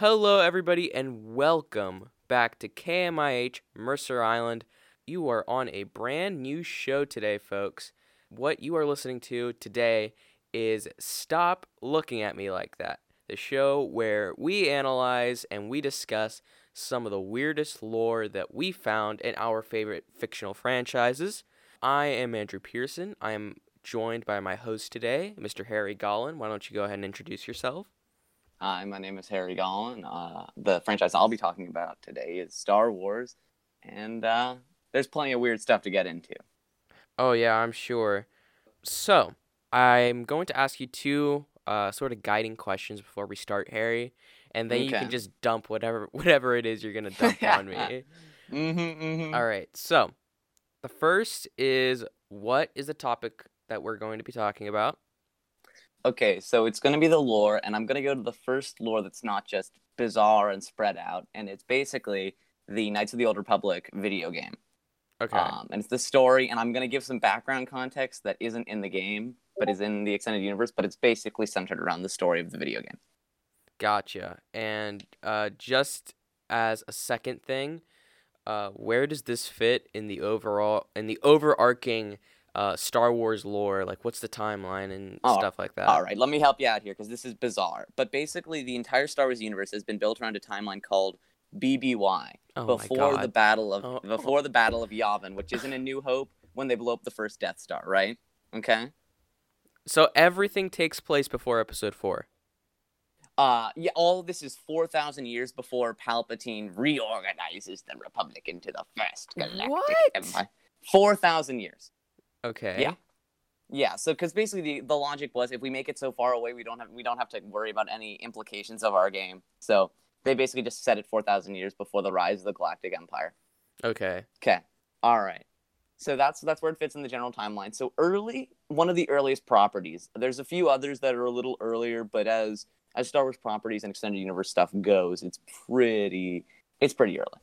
Hello, everybody, and welcome back to KMIH Mercer Island. You are on a brand new show today, folks. What you are listening to today is Stop Looking at Me Like That, the show where we analyze and we discuss some of the weirdest lore that we found in our favorite fictional franchises. I am Andrew Pearson. I am joined by my host today, Mr. Harry Gollin. Why don't you go ahead and introduce yourself? Hi, my name is Harry Gallen. Uh, the franchise I'll be talking about today is Star Wars, and uh, there's plenty of weird stuff to get into. Oh, yeah, I'm sure. So, I'm going to ask you two uh, sort of guiding questions before we start, Harry, and then you can just dump whatever whatever it is you're gonna dump on me. Mm-hmm, mm-hmm. All right. So, the first is what is the topic that we're going to be talking about? Okay, so it's going to be the lore, and I'm going to go to the first lore that's not just bizarre and spread out, and it's basically the Knights of the Old Republic video game. Okay. Um, and it's the story, and I'm going to give some background context that isn't in the game, but is in the extended universe, but it's basically centered around the story of the video game. Gotcha. And uh, just as a second thing, uh, where does this fit in the overall in the overarching uh, Star Wars lore? Like, what's the timeline and stuff like that? All right, let me help you out here because this is bizarre. But basically, the entire Star Wars universe has been built around a timeline called BBY Oh before the battle of Oh. before the battle of Yavin, which isn't a New Hope when they blow up the first Death Star, right? Okay. So everything takes place before Episode Four. Uh, yeah, all of this is four thousand years before Palpatine reorganizes the Republic into the first galactic What? empire. Four thousand years. Okay. Yeah. Yeah, so because basically the, the logic was if we make it so far away, we don't have we don't have to worry about any implications of our game. So they basically just set it four thousand years before the rise of the Galactic Empire. Okay. Okay, all right. So that's that's where it fits in the general timeline. So early, one of the earliest properties. There's a few others that are a little earlier, but as as Star Wars properties and extended universe stuff goes, it's pretty it's pretty early.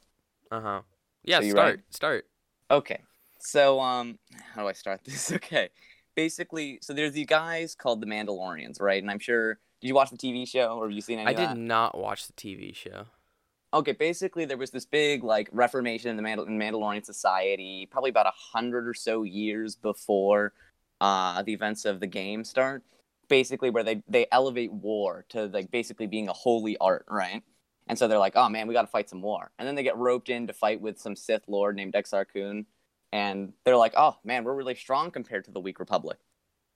Uh huh. Yeah. So start. ready? Start. Okay. So um how do I start this? Okay. Basically, so there's these guys called the Mandalorians, right? And I'm sure did you watch the TV show or have you seen any I did not watch the TV show. Okay, basically there was this big like reformation in the Mandal- in Mandalorian society, probably about a hundred or so years before uh, the events of the game start. Basically, where they they elevate war to like basically being a holy art, right? And so they're like, oh man, we got to fight some war. And then they get roped in to fight with some Sith Lord named Exar Kun, and they're like, oh man, we're really strong compared to the weak Republic.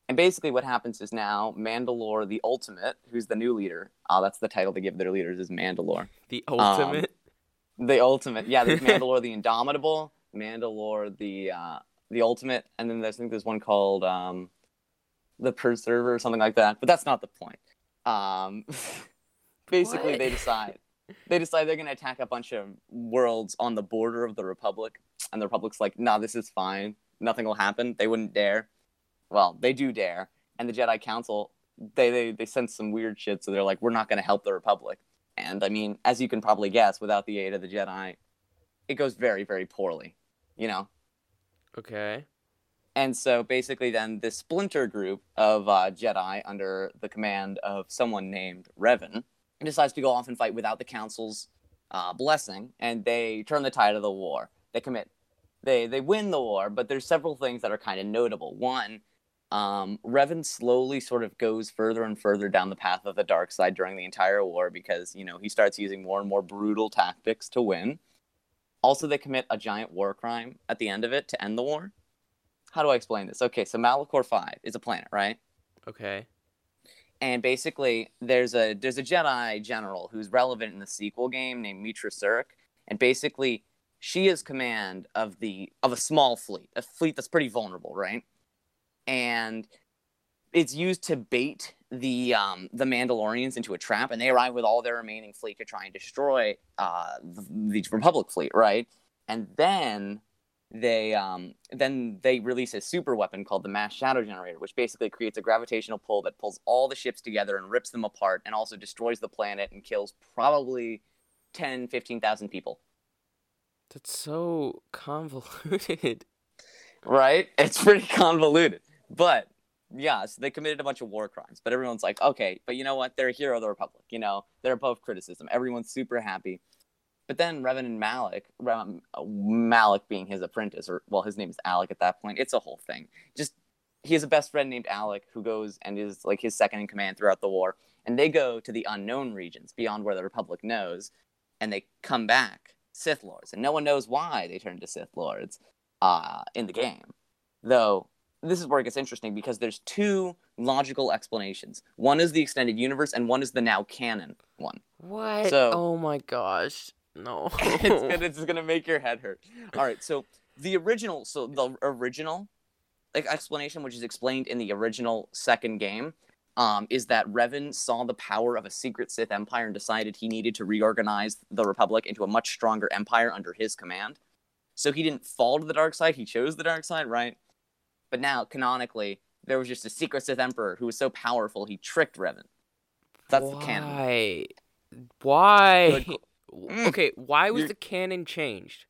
And basically, what happens is now Mandalore the Ultimate, who's the new leader. Uh, that's the title they give their leaders is Mandalore The Um, ultimate. the ultimate. Yeah, there's Mandalore the Indomitable, Mandalore the uh, the Ultimate, and then there's, I think there's one called um, the Preserver or something like that. But that's not the point. Um, basically, What? they decide they decide they're gonna attack a bunch of worlds on the border of the Republic, and the Republic's like, "Nah, this is fine. Nothing will happen." They wouldn't dare. Well, they do dare, and the Jedi Council they they they sense some weird shit, so they're like, "We're not gonna help the Republic." And I mean, as you can probably guess, without the aid of the Jedi, it goes very, very poorly, you know? okay. And so basically, then this splinter group of uh, Jedi under the command of someone named Revan decides to go off and fight without the Council's uh, blessing, and they turn the tide of the war. They commit, they they win the war, but there's several things that are kind of notable. One, um, Revan slowly sort of goes further and further down the path of the dark side during the entire war because you know he starts using more and more brutal tactics to win. Also, they commit a giant war crime at the end of it to end the war how do I explain this? Okay, so Malachor Five is a planet, right? Okay. And basically, there's a there's a Jedi general who's relevant in the sequel game named Meetra Surik, and basically, she is command of the of a small fleet, a fleet that's pretty vulnerable, right? And it's used to bait the um, the Mandalorians into a trap, and they arrive with all their remaining fleet to try and destroy uh, the, the Republic fleet, right? And then they um, then they release a super weapon called the mass shadow generator which basically creates a gravitational pull that pulls all the ships together and rips them apart and also destroys the planet and kills probably 10 15000 people That's so convoluted. right it's pretty convoluted but yeah, so they committed a bunch of war crimes, but everyone's like, okay, but you know what? They're a hero of the Republic. You know, they're above criticism. Everyone's super happy. But then Revan and Malak, um, Malak being his apprentice, or well, his name is Alec at that point. It's a whole thing. Just he has a best friend named Alec who goes and is like his second in command throughout the war, and they go to the unknown regions beyond where the Republic knows, and they come back Sith lords, and no one knows why they turned to Sith lords uh, in the game. Though this is where it gets interesting because there's two logical explanations. One is the extended universe, and one is the now canon one. What? So- oh my gosh. No. it's gonna it's gonna make your head hurt. All right, so the original, so the original like explanation, which is explained in the original second game, um, is that Revan saw the power of a secret Sith empire and decided he needed to reorganize the Republic into a much stronger empire under his command. So he didn't fall to the dark side; he chose the dark side, right? But now, canonically, there was just a secret Sith emperor who was so powerful he tricked Revan. That's the canon. Why? Why? Good- okay, why was You're- the canon changed?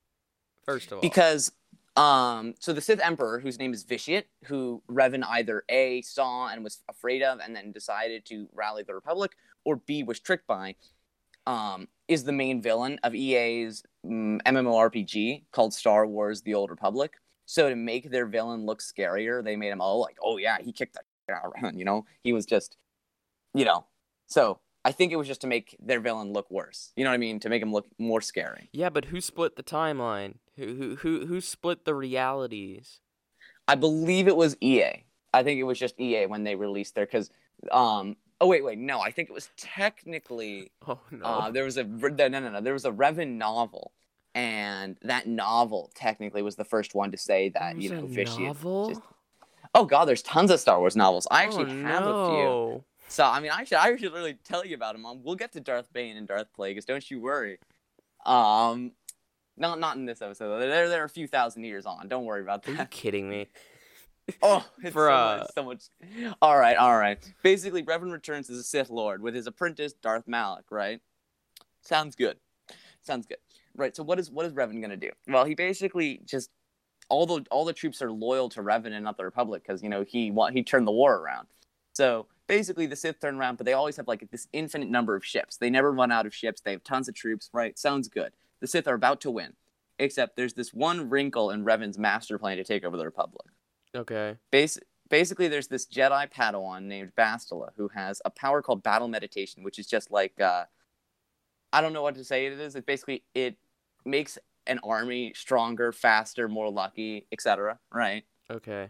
First of all, because um so the Sith Emperor, whose name is Vitiate, who Revan either A saw and was afraid of and then decided to rally the Republic, or B was tricked by, um, is the main villain of EA's mm, MMORPG called Star Wars The Old Republic. So to make their villain look scarier, they made him all like, oh yeah, he kicked the shit out of Revan, you know? He was just you know. So I think it was just to make their villain look worse. You know what I mean? To make him look more scary. yeah, but who split the timeline? Who who who who split the realities? I believe it was EA. I think it was just EA when they released their because um oh wait wait no I think it was technically Oh no. uh there was a no no no there was a Revan novel and that novel technically was the first one to say that you know a Vitiate novel? just- oh god there's tons of Star Wars novels I actually oh, have a few no. So I mean I should I should really tell you about him. um, we'll get to Darth Bane and Darth Plagueis don't you worry um no not in this episode they're they're a few thousand years on don't worry about that. Are you kidding me? Oh, it's For, so, uh, much, so much. All right, all right. Basically, Revan returns as a Sith Lord with his apprentice Darth Malak. Right? Sounds good. Sounds good. Right. So what is what is Revan gonna do? Well, he basically just all the all the troops are loyal to Revan and not the Republic because you know he he turned the war around. So basically, the Sith turn around, but they always have like this infinite number of ships. They never run out of ships. They have tons of troops. Right? Sounds good. The Sith are about to win, except there's this one wrinkle in Revan's master plan to take over the Republic. Okay. Bas- basically, there's this Jedi Padawan named Bastila who has a power called Battle Meditation, which is just like uh, I don't know what to say. It is. It basically it makes an army stronger, faster, more lucky, etc. Right? Okay.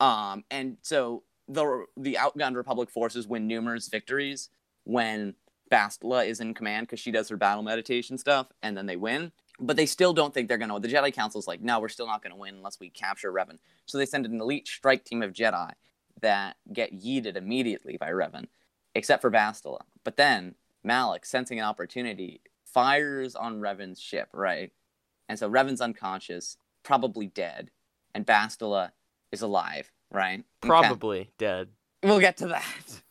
Um, and so the the outgunned Republic forces win numerous victories when Bastila is in command because she does her battle meditation stuff, and then they win. But they still don't think they're gonna. The Jedi Council's like, no, we're still not gonna win unless we capture Revan. So they send an elite strike team of Jedi that get yeeted immediately by Revan, except for Bastila. But then Malak, sensing an opportunity, fires on Revan's ship, right? And so Revan's unconscious, probably dead, and Bastila is alive, right? Okay. Probably dead. We'll get to that.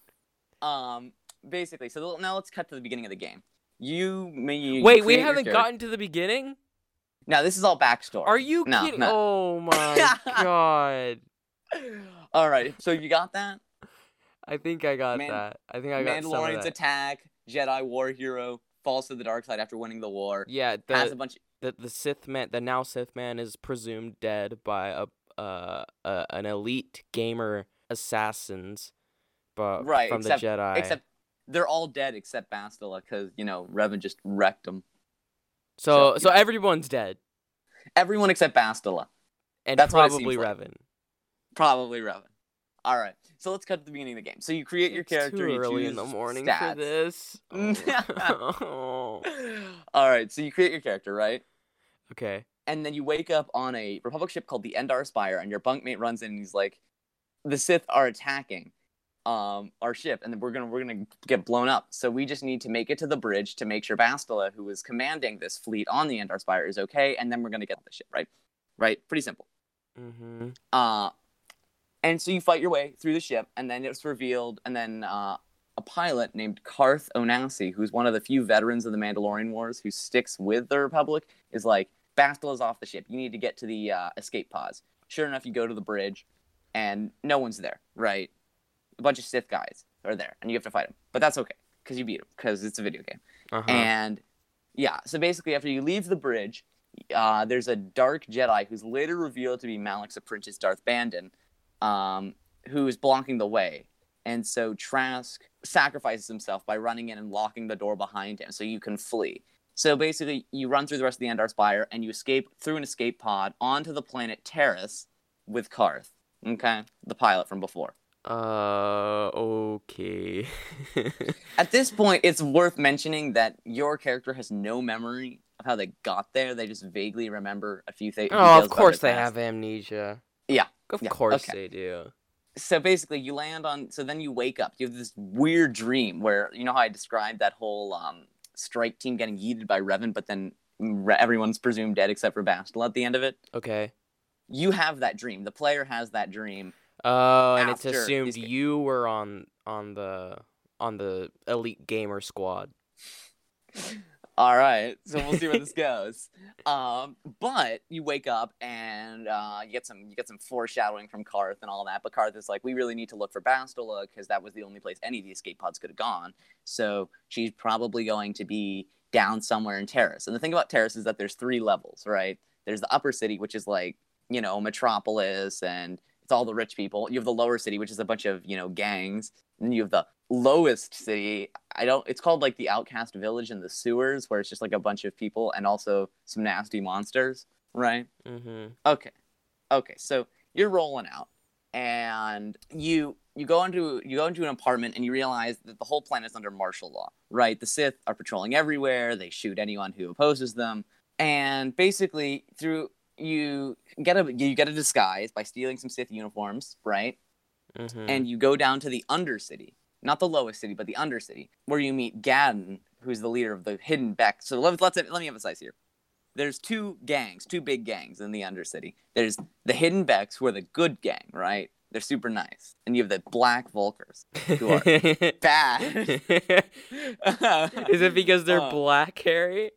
Um, basically, so now let's cut to the beginning of the game. You, you Wait, we haven't gotten to the beginning? Now this is all backstory. Are you No, kidding? no. Oh my god. all right, so you got that? I think I got Man- that. I think I got some of Mandalorian's that. attack, Jedi war hero falls to the dark side after winning the war. yeah, has a the, bunch. the the Sith man, the now Sith man, is presumed dead by a uh, uh an elite gamer assassins, but Right, from except- the Jedi. Except they're all dead except Bastila because you know Revan just wrecked them. so so- so everyone's dead, Everyone except Bastila. and That's probably seems like. Revan. Probably Revan. All right, so let's cut to the beginning of the game. So you create your It's character. too early in the morning stats. for this. Oh. All right, so you create your character, right? okay. And then you wake up on a Republic ship called the Endar Spire, and your bunkmate runs in and he's like, "The Sith are attacking um, our ship, and then we're gonna we're gonna get blown up. So we just need to make it to the bridge to make sure Bastila, who is commanding this fleet on the Endar Spire, is okay, and then we're gonna get the ship, right? Right? Pretty simple. Mm-hmm. Uh, and so you fight your way through the ship, and then it's revealed, and then uh, a pilot named Carth Onasi, who's one of the few veterans of the Mandalorian Wars who sticks with the Republic, is like, Bastila's off the ship. You need to get to the uh, escape pods. Sure enough, you go to the bridge, and no one's there, right? A bunch of Sith guys are there, and you have to fight them, but that's okay because you beat them because it's a video game. Uh-huh. And yeah, so basically, after you leave the bridge, uh, there's a dark Jedi who's later revealed to be Malak's apprentice, Darth Bandon, um, who is blocking the way. And so Trask sacrifices himself by running in and locking the door behind him so you can flee. So basically, you run through the rest of the Endar Spire and you escape through an escape pod onto the planet Taris with Carth, okay? The pilot from before. uh, okay. At this point, it's worth mentioning that your character has no memory of how they got there. They just vaguely remember a few things. oh, of course they have amnesia. Yeah, Of yeah, course okay. they do. So basically, you land on. So then you wake up. You have this weird dream where you know how I described that whole um, strike team getting yeeted by Revan, but then everyone's presumed dead except for Bastel at the end of it. Okay. You have that dream. The player has that dream. Oh, and it's assumed you were on on the on the elite gamer squad. All right, so we'll see where this goes. Um, but you wake up and uh, you get some you get some foreshadowing from Carth and all that. But Carth is like, we really need to look for Bastila because that was the only place any of the escape pods could have gone. So she's probably going to be down somewhere in Taris. And the thing about Taris is that there's three levels, right? There's the upper city, which is like you know Metropolis and it's all the rich people. You have the lower city, which is a bunch of you know gangs. And you have the lowest city. I don't. It's called like the outcast village in the sewers, where it's just like a bunch of people and also some nasty monsters, right? Mm-hmm. Okay, okay. So you're rolling out, and you you go into you go into an apartment and you realize that the whole planet is under martial law, right? The Sith are patrolling everywhere. They shoot anyone who opposes them, and basically through you get a you get a disguise by stealing some Sith uniforms, right? Mm-hmm. and you go down to the Undercity, not the lowest city, but the Undercity, where you meet Gadon, who's the leader of the Hidden Bek. So let's let's let me emphasize here. There's two gangs, two big gangs in the Undercity. There's the Hidden Beks, who are the good gang, right? They're super nice, and you have the Black Vulkars, who are bad. Is it because they're Uh, black, Harry?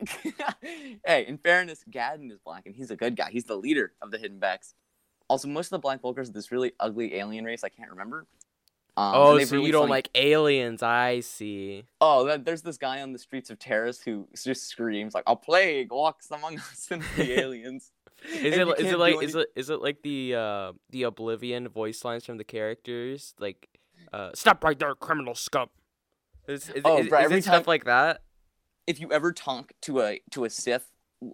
hey, in fairness, Gadon is black, and he's a good guy. He's the leader of the Hidden Beks. Also, most of the Black Vulkars are this really ugly alien race. I can't remember. Um, oh, and they have so you don't funny- like aliens? I see. Oh, that, there's this guy on the streets of Taris who just screams like, "A plague walks among us and the aliens." Is And it it like do is it is it like the uh the Oblivion voice lines from the characters like uh stop right there criminal scum. Is, is, Oh, is, bro, is every it stuff like that? If you ever talk to a to a Sith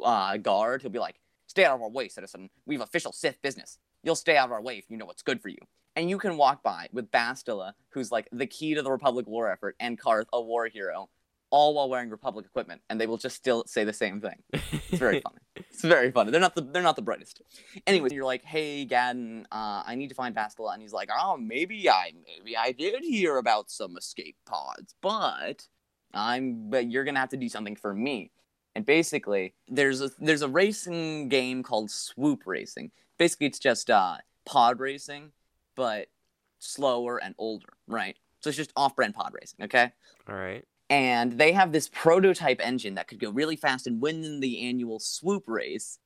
uh, guard, he'll be like, "Stay out of our way, citizen. We have official Sith business. You'll stay out of our way if you know what's good for you." And you can walk by with Bastila, who's like the key to the Republic war effort, and Carth, a war hero, all while wearing Republic equipment, and they will just still say the same thing. It's very funny. It's very funny. They're not the they're not the brightest. Anyways, you're like, hey Gadon, uh, I need to find Bastila, and he's like, oh, maybe I maybe I did hear about some escape pods, but I'm but you're gonna have to do something for me. And basically, there's a there's a racing game called Swoop Racing. Basically, it's just uh, pod racing, but slower and older, right? So it's just off-brand pod racing, okay? All right. and they have this prototype engine that could go really fast and win the annual swoop race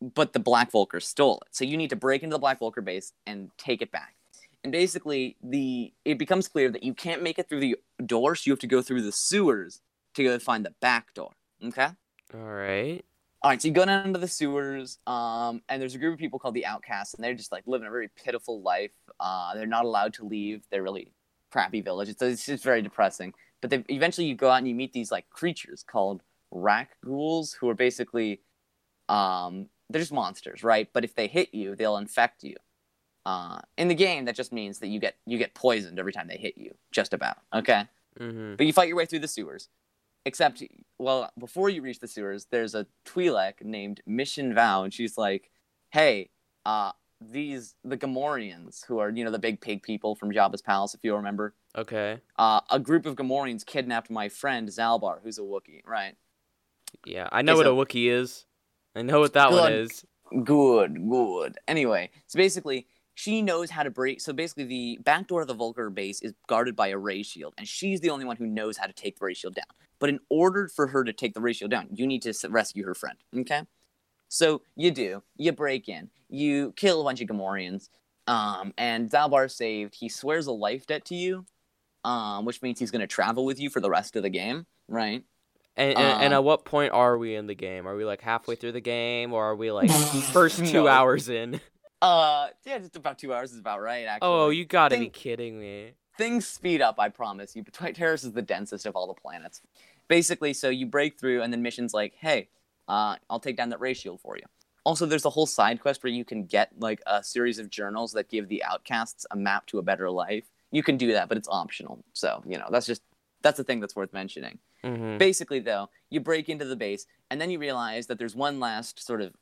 but the black vulkar stole it so you need to break into the black vulkar base and take it back and basically the it becomes clear that you can't make it through the door so you have to go through the sewers to go find the back door okay All right. All right, so you go down into the sewers, um, and there's a group of people called the Outcasts, and they're just like living a very pitiful life. Uh, they're not allowed to leave their really crappy village. It's, it's just very depressing. But they, eventually, you go out and you meet these like creatures called rack ghouls, who are basically, um, they're just monsters, right? But if they hit you, they'll infect you. Uh, in the game, that just means that you get you get poisoned every time they hit you, just about. Okay. Mm-hmm. But you fight your way through the sewers. Except, well, before you reach the sewers, there's a Twi'lek named Mission Vao, and she's like, "Hey, uh, these the Gamorreans, who are you know the big pig people from Jabba's palace, if you remember, Okay. uh, a group of Gamorreans kidnapped my friend Zaalbar, who's a Wookiee, right? Yeah, I know Okay, what a Wookiee is. I know what that one is. Good, good. Anyway, so basically, she knows how to break. So basically, the back door of the Vulkar base is guarded by a ray shield, and she's the only one who knows how to take the ray shield down. But in order for her to take the ratio down, you need to rescue her friend. Okay. So you do. You break in. You kill a bunch of Gamorreans, Um, and Zaalbar saved. He swears a life debt to you, um, which means he's going to travel with you for the rest of the game, right? And, and, and Um, at what point are we in the game? Are we like halfway through the game, or are we like first two No. hours in? Uh, yeah, just about two hours is about right. Actually. Oh, you gotta be Think- kidding me. things speed up. I promise you. But Taris is the densest of all the planets. Basically, so you break through, and then Mission's like, hey, uh, I'll take down that ray shield for you. Also, there's a whole side quest where you can get like a series of journals that give the outcasts a map to a better life. You can do that, but it's optional. So you know that's just that's the thing that's worth mentioning. hmm Basically, though, you break into the base, and then you realize that there's one last sort of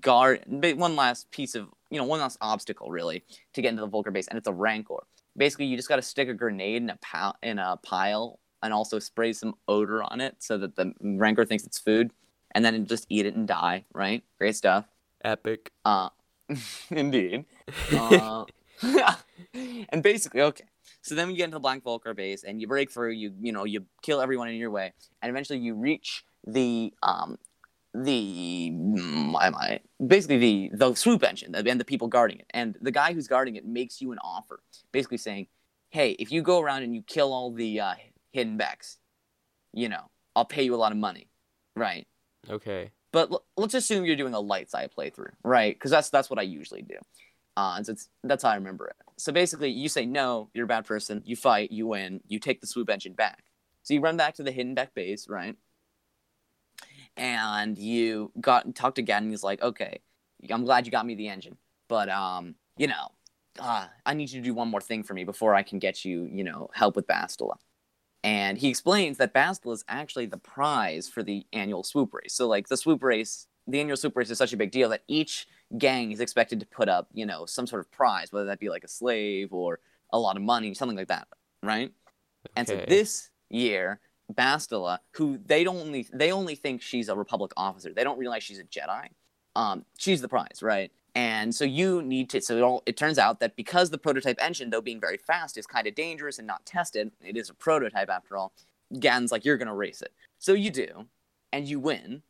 guard, one last piece of, you know, one last obstacle really to get into the Vulkar base, and it's a Rancor. Basically, you just got to stick a grenade in a pile, in a pile, and also spray some odor on it so that the Rancor thinks it's food, and then just eat it and die. Right? Great stuff. Epic. Uh, indeed. Uh, and basically, okay. So then you get into the Black Vulkar base and you break through. You you know you kill everyone in your way, and eventually you reach the um the mm, I might basically the the swoop engine and the people guarding it. And the guy who's guarding it makes you an offer, basically saying, "Hey, if you go around and you kill all the uh, hidden beks, you know, I'll pay you a lot of money." Right. Okay. But l- let's assume you're doing a light side playthrough, right? Because that's that's what I usually do. Uh, and so that's how I remember it. So basically, you say no, you're a bad person. You fight, you win, you take the swoop engine back. So you run back to the hidden bek base, right? And you got talk to Gad, and he's like, "Okay, I'm glad you got me the engine, but um, you know, uh, I need you to do one more thing for me before I can get you, you know, help with Bastila." And he explains that Bastila is actually the prize for the annual swoop race. So like the swoop race, the annual swoop race is such a big deal that each gang is expected to put up, you know, some sort of prize, whether that be like a slave or a lot of money, something like that, right? And so this year, Bastila, who they don't only they only think she's a Republic officer, they don't realize she's a Jedi. Um, she's the prize, right? And so you need to. So it, all, it turns out that because the prototype engine, though being very fast, is kind of dangerous and not tested, it is a prototype after all. Gan's like, you're gonna race it. So you do, and you win.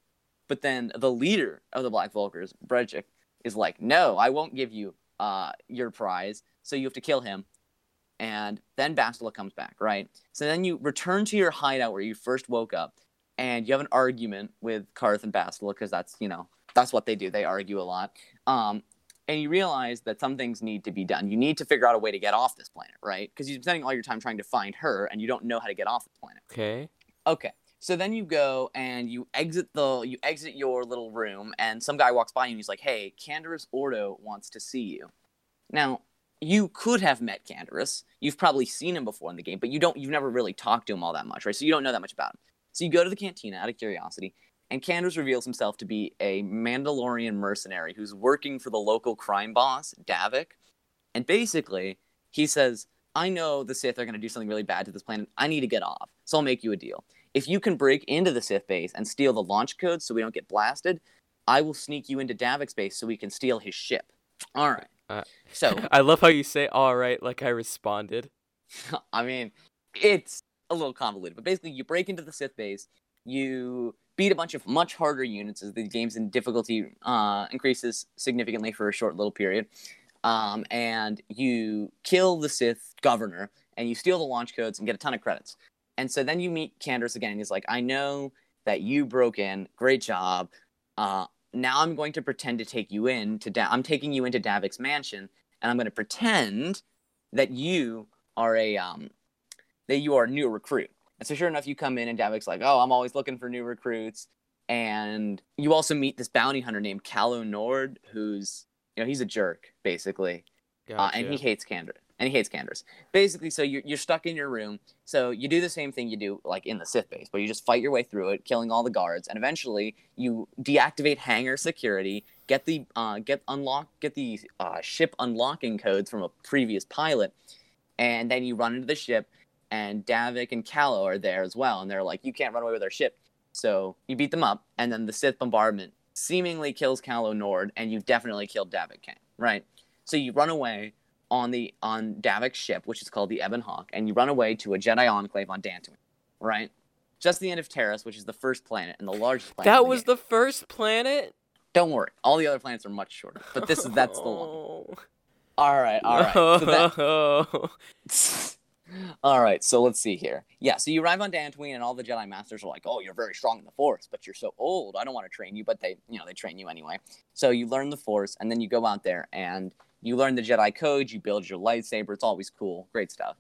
But then the leader of the Black Vulkars, Brejik, is like, no, I won't give you uh, your prize. So you have to kill him. And then Bastila comes back, right? So then you return to your hideout where you first woke up, and you have an argument with Carth and Bastila because that's you know that's what they do. They argue a lot. Um, and you realize that some things need to be done. You need to figure out a way to get off this planet, right? Because you're spending all your time trying to find her, and you don't know how to get off this planet. Okay. Okay. So then you go and you exit the you exit your little room and some guy walks by you and he's like, "Hey, Canderous Ordo wants to see you." Now, you could have met Canderous. You've probably seen him before in the game, but you don't you've never really talked to him all that much, right? So you don't know that much about him. So you go to the cantina out of curiosity, and Canderous reveals himself to be a Mandalorian mercenary who's working for the local crime boss, Davik. And basically, he says, I know the Sith are going to do something really bad to this planet. I need to get off. So I'll make you a deal. If you can break into the Sith base and steal the launch codes so we don't get blasted, I will sneak you into Davik's base so we can steal his ship. All right. Uh, So, I love how you say "all right" like I responded. I mean, it's a little convoluted, but basically, you break into the Sith base, you beat a bunch of much harder units as the game's in difficulty uh, increases significantly for a short little period, um, and you kill the Sith governor, and you steal the launch codes and get a ton of credits. And so then you meet Canderous again, and he's like, "I know that you broke in. Great job. Uh, now I'm going to pretend to take you in to. Da- I'm taking you into Davik's mansion, and I'm going to pretend that you are a um, that you are a new recruit. And so sure enough, you come in and Davik's like, "Oh, I'm always looking for new recruits." And you also meet this bounty hunter named Calo Nord, who's you know he's a jerk basically, uh, and he hates Candor. And he hates Candors. Basically, so you're, you're stuck in your room. So you do the same thing you do like in the Sith base, but you just fight your way through it, killing all the guards, and eventually you deactivate hangar security, get the uh, get unlock get the uh, ship unlocking codes from a previous pilot, and then you run into the ship, and Davik and Calo are there as well, and they're like, you can't run away with our ship. So you beat them up, and then the Sith bombardment seemingly kills Calo Nord, and you definitely killed Davik Kang, right? So you run away on the on Davik's ship, which is called the Ebon Hawk, and you run away to a Jedi enclave on Dantooine, right? Just the end of Taris, which is the first planet and the largest planet. that was game. the first planet. Don't worry, all the other planets are much shorter, but this is that's the one. Oh. All right, all right. So that- oh. all right, so let's see here. Yeah, so you arrive on Dantooine, and all the Jedi Masters are like, "Oh, you're very strong in the Force, but you're so old. I don't want to train you." But they, you know, they train you anyway. So you learn the Force, and then you go out there and you learn the Jedi code. You build your lightsaber. It's always cool, great stuff.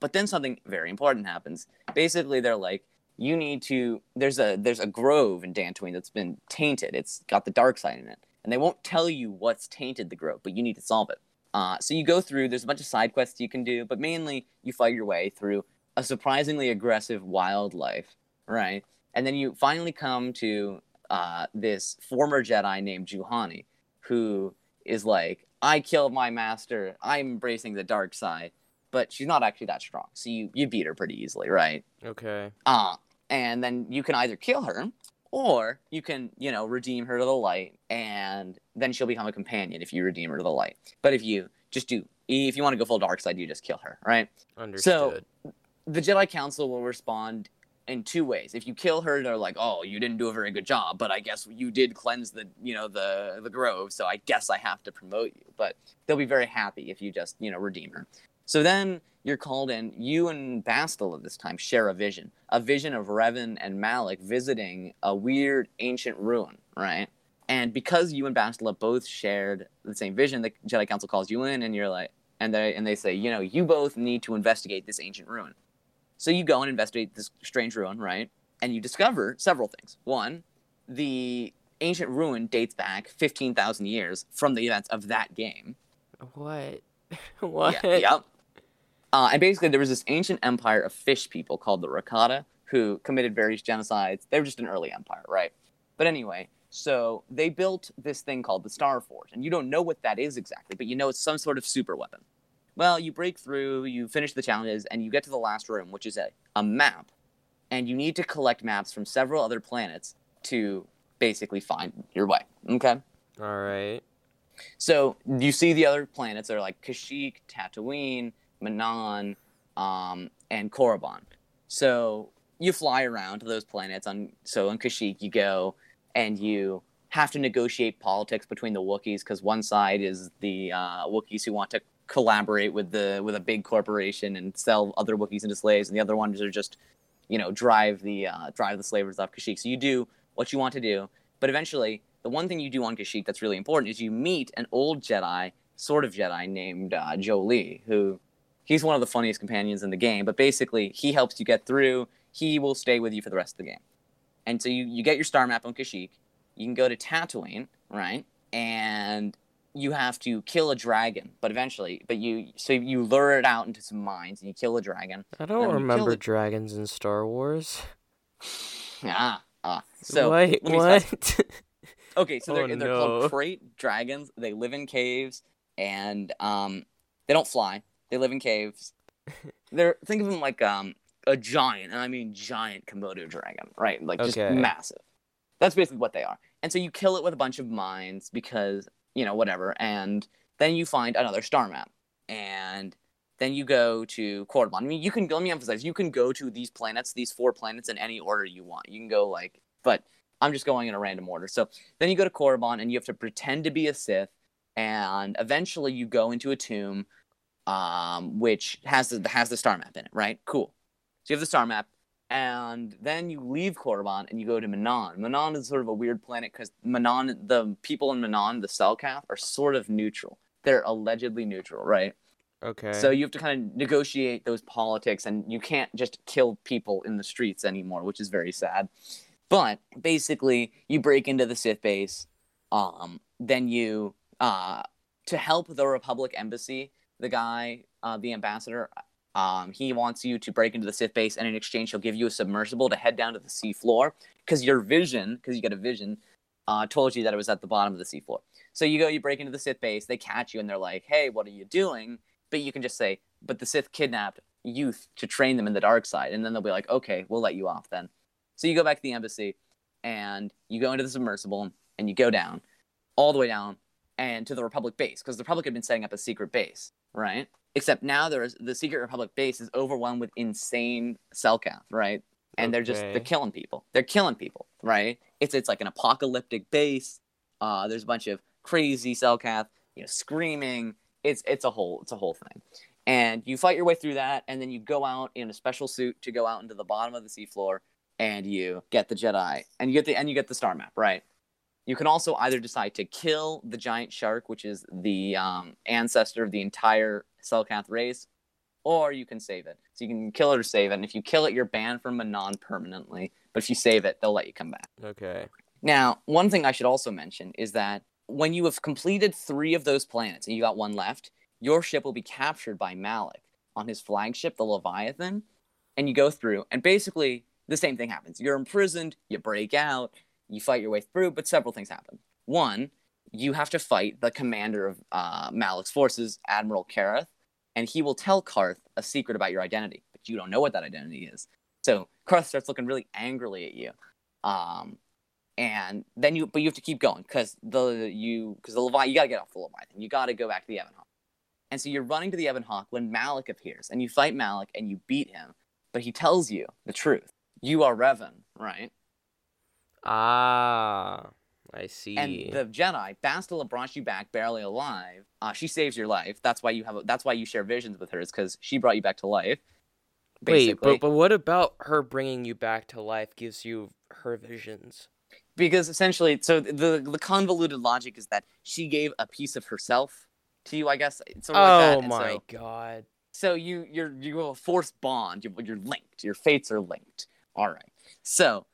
But then something very important happens. Basically, they're like, "You need to." There's a there's a grove in Dantooine that's been tainted. It's got the dark side in it, and they won't tell you what's tainted the grove, but you need to solve it. Uh, so you go through. There's a bunch of side quests you can do, but mainly you fight your way through a surprisingly aggressive wildlife, right? And then you finally come to uh, this former Jedi named Juhani, who is like, "I killed my master. I'm embracing the dark side," but she's not actually that strong. So you you beat her pretty easily, right? okay. Uh, and then you can either kill her or you can, you know, redeem her to the light and then she'll become a companion if you redeem her to the light. But if you just do, if you want to go full dark side, you just kill her, right? Understood. So the Jedi Council will respond in two ways. If you kill her, they're like, "Oh, you didn't do a very good job, but I guess you did cleanse the, you know, the the grove, so I guess I have to promote you." But they'll be very happy if you just, you know, redeem her. So then you're called in. You and Bastila at this time share a vision, a vision of Revan and Malak visiting a weird ancient ruin, right? And because you and Bastila both shared the same vision, the Jedi Council calls you in, and you're like, and they and they say, you know, you both need to investigate this ancient ruin. So you go and investigate this strange ruin, right? And you discover several things. One, the ancient ruin dates back 15,000 years from the events of that game. What? what? Yeah, yep. Uh, and basically, there was this ancient empire of fish people called the Rakata who committed various genocides. They were just an early empire, right? But anyway, so they built this thing called the Star Forge, and you don't know what that is exactly, but you know it's some sort of super weapon. Well, you break through, you finish the challenges, and you get to the last room, which is a, a map. And you need to collect maps from several other planets to basically find your way. Okay? All right. So you see the other planets. They're like Kashyyyk, Tatooine, Manaan, um, and Korriban. So you fly around to those planets. On so on Kashyyyk, you go and you have to negotiate politics between the Wookiees because one side is the uh, Wookiees who want to collaborate with the with a big corporation and sell other Wookiees into slaves, and the other ones are just you know drive the uh, drive the slavers off Kashyyyk. So you do what you want to do, but eventually the one thing you do on Kashyyyk that's really important is you meet an old Jedi, sort of Jedi named uh, Jolee, who he's one of the funniest companions in the game. But basically, he helps you get through. He will stay with you for the rest of the game. And so you, you get your star map on Kashyyyk. You can go to Tatooine, right? And you have to kill a dragon, but eventually, but you so you lure it out into some mines and you kill a dragon. I don't remember dragons in Star Wars. Ah, ah. So Wait, let me start- what? Okay, so they're, Oh, they're no. called krayt dragons. They live in caves and um, they don't fly. They live in caves. They're think of them like um a giant, and I mean giant Komodo dragon, right? Like just Okay. massive. That's basically what they are. And so you kill it with a bunch of mines because you know whatever, and then you find another star map, and then you go to Korriban. I mean, you can let me emphasize, you can go to these planets, these four planets, in any order you want. You can go like, but I'm just going in a random order. So then you go to Korriban and you have to pretend to be a Sith, and eventually you go into a tomb, um, which has the has the star map in it. Right? Cool. So you have the star map, and then you leave Korriban and you go to Manaan. Manaan is sort of a weird planet because Manaan, the people in Manaan, the Selkath, are sort of neutral. They're allegedly neutral, right? okay. So you have to kind of negotiate those politics, and you can't just kill people in the streets anymore, which is very sad. But basically, you break into the Sith base. Um, then you, uh, to help the Republic embassy, the guy, uh, the ambassador, um, he wants you to break into the Sith base, and in exchange, he'll give you a submersible to head down to the sea floor because your vision, because you got a vision, uh, told you that it was at the bottom of the sea floor. So you go, you break into the Sith base, they catch you, and they're like, "Hey, what are you doing?" But you can just say, "But the Sith kidnapped youth to train them in the dark side," and then they'll be like, "Okay, we'll let you off then." So you go back to the embassy, and you go into the submersible, and you go down, all the way down, and to the Republic base because the Republic had been setting up a secret base, right? Except now there's the secret Republic base is overwhelmed with insane Selkath, right? And they're just they're killing people. They're killing people, right? It's it's like an apocalyptic base. Uh, there's a bunch of crazy Selkath, you know, screaming, it's it's a whole it's a whole thing. And you fight your way through that, and then you go out in a special suit to go out into the bottom of the seafloor, and you get the Jedi, and you get the and you get the star map, right? You can also either decide to kill the giant shark, which is the um, ancestor of the entire Selkath race, or you can save it. So you can kill it or save it. And if you kill it, you're banned from Manaan permanently. But if you save it, they'll let you come back. Okay. Now, one thing I should also mention is that when you have completed three of those planets and you got one left, your ship will be captured by Malak on his flagship, the Leviathan. And you go through, and basically the same thing happens. You're imprisoned, you break out, you fight your way through, but several things happen. One, you have to fight the commander of uh, Malak's forces, Admiral Karath, and he will tell Carth a secret about your identity, but you don't know what that identity is. So Carth starts looking really angrily at you. Um, and then you, but you have to keep going because the you because the Leviathan, you gotta get off the Leviathan. You gotta go back to the Ebon. And so you're running to the Ebon when Malak appears, and you fight Malak and you beat him, but he tells you the truth. You are Revan, right? Ah, I see. And the Jedi, Bastila brought you back barely alive. Uh, she saves your life. That's why you have. A, that's why you share visions with her. Is because she brought you back to life. Wait, but but what about her bringing you back to life gives you her visions? because essentially, so the the convoluted logic is that she gave a piece of herself to you. I guess. Sort of like that. oh and my So, god. so you you're you have a force bond. You, you're linked. Your fates are linked. All right. So,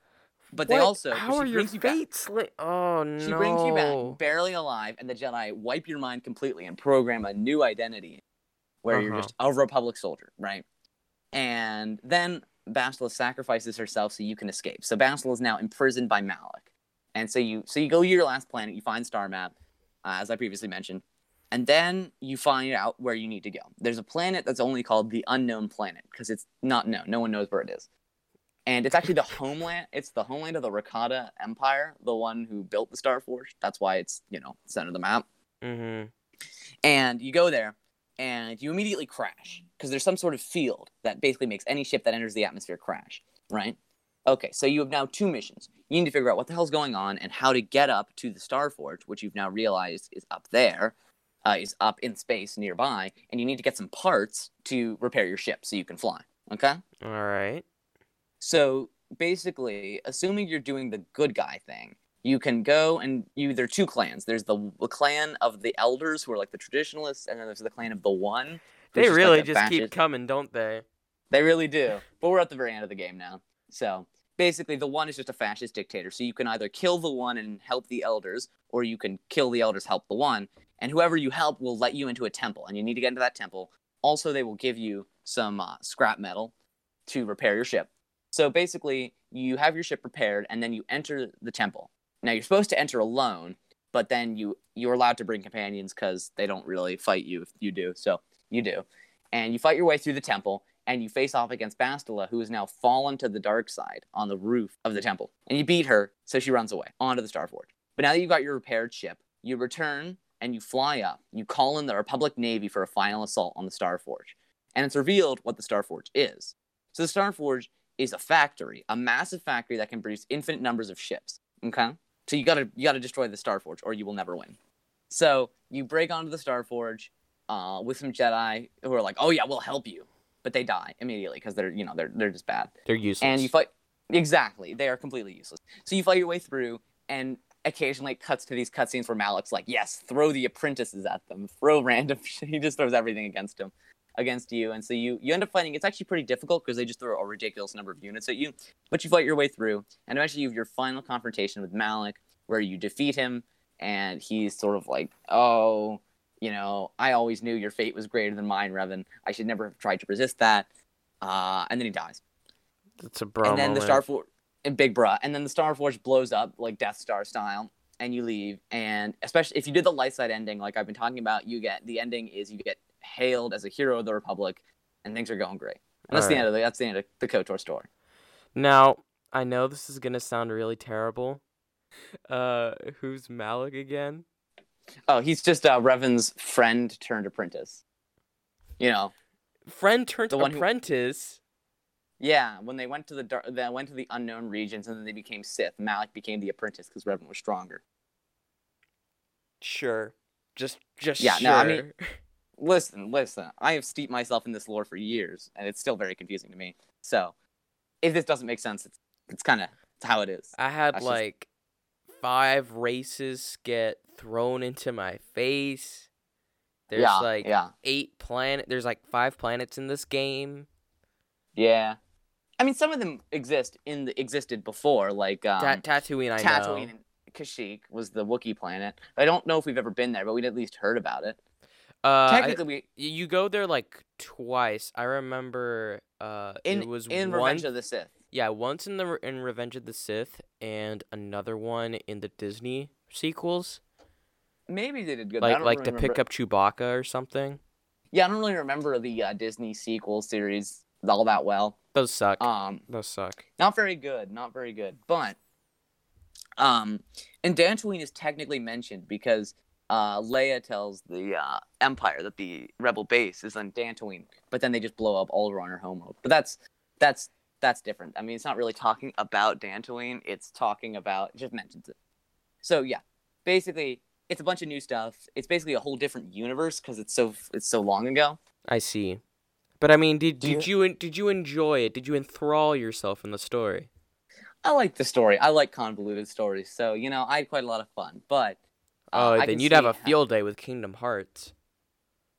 but they also how she are your brings you back- oh no. She brings you back barely alive, and the Jedi wipe your mind completely and program a new identity where you're Uh-huh. just a Republic soldier, right? And then Bastila sacrifices herself so you can escape. So Bastila is now imprisoned by Malak, and so you so you go to your last planet, you find Star Map, uh, as I previously mentioned, and then you find out where you need to go. There's a planet that's only called the Unknown Planet because it's not known. No one knows where it is. And it's actually the homeland. It's the homeland of the Rakata Empire, the one who built the Star Forge. That's why it's you know center of the map. Mm-hmm. And you go there, and you immediately crash because there's some sort of field that basically makes any ship that enters the atmosphere crash. Right? Okay, so you have now two missions. You need to figure out what the hell's going on and how to get up to the Star Forge, which you've now realized is up there, uh, is up in space nearby, and you need to get some parts to repair your ship so you can fly. Okay. All right. So basically, assuming you're doing the good guy thing, you can go and you there are two clans. There's the, the clan of the elders who are like the traditionalists, and then there's the clan of the one. They like really a just keep coming, don't they? They really do. But we're at the very end of the game now. So basically, the one is just a fascist dictator. So you can either kill the one and help the elders, or you can kill the elders, help the one. And whoever you help will let you into a temple, and you need to get into that temple. Also, they will give you some uh, scrap metal to repair your ship. So basically, you have your ship repaired, and then you enter the temple. Now you're supposed to enter alone, but then you you're allowed to bring companions because they don't really fight you if you do. So you do, and you fight your way through the temple, and you face off against Bastila, who has now fallen to the dark side on the roof of the temple, and you beat her, so she runs away onto the Star Forge. But now that you've got your repaired ship, you return and you fly up. You call in the Republic Navy for a final assault on the Star Forge, and it's revealed what the Star Forge is. So the Star Forge is a factory, a massive factory that can produce infinite numbers of ships. Okay, so you gotta you gotta destroy the Star Forge, or you will never win. So you break onto the Star Forge uh, with some Jedi who are like, "Oh yeah, we'll help you," but they die immediately because they're you know they're they're just bad. They're useless. And you fight exactly, they are completely useless. So you fight your way through, and occasionally it cuts to these cutscenes where Malak's like, "Yes, throw the apprentices at them, throw random." he just throws everything against him, against you, and so you you end up fighting. It's actually pretty difficult because they just throw a ridiculous number of units at you, but you fight your way through, and eventually you have your final confrontation with Malak, where you defeat him, and he's sort of like, "Oh." You know, I always knew your fate was greater than mine, Revan. I should never have tried to resist that. Uh, and then he dies it's a bro and then the. Star Forge, and Big Bruh, and then the Star Forge blows up like Death Star style, and you leave. And especially if you did the light side ending, like I've been talking about, you get the ending is you get hailed as a hero of the Republic, and things are going great. And that's the end of the that's the end of the Kotor story. Now, I know this is gonna sound really terrible. Uh, who's Malak again? Oh, he's just uh, Revan's friend turned apprentice. You know, Friend turned The one who- apprentice. yeah. When they went to the dar- they went to the unknown regions, and then they became Sith. Malak became the apprentice because Revan was stronger. Sure. Just, just Yeah, sure. no, I mean- listen, listen. I have steeped myself in this lore for years, and it's still very confusing to me. So, if this doesn't make sense, it's it's kind of how it is. I had That's just- like five races get thrown into my face. There's yeah, like yeah, eight planet. There's like five planets in this game. yeah. I mean, some of them exist in the existed before, like um, Ta- Tatooine, I Tatooine know. and Kashyyyk was the Wookiee planet. I don't know if we've ever been there, but we'd at least heard about it. Uh, I- Technically, we you go there like twice. I remember. Uh, in it was in one. Revenge of the Sith. Yeah, once in the in Revenge of the Sith, and another one in the Disney sequels, Maybe they did good. I like like really to remember- pick up Chewbacca or something. Yeah, I don't really remember the uh, Disney sequel series all that well. Those suck. Um, Those suck. not very good, not very good. But um, and Dantooine is technically mentioned because uh, Leia tells the uh, Empire that the Rebel base is on Dantooine, but then they just blow up Alderaan home world. But that's that's that's different. I mean, it's not really talking about Dantooine; it's talking about it just mentions it. So yeah, basically, it's a bunch of new stuff. It's basically a whole different universe because it's so it's so long ago. I see. But I mean, did did you did you enjoy it? Did you enthrall yourself in the story? I like the story. I like convoluted stories, so you know I had quite a lot of fun. But Oh, I then you'd have a how- field day with Kingdom Hearts.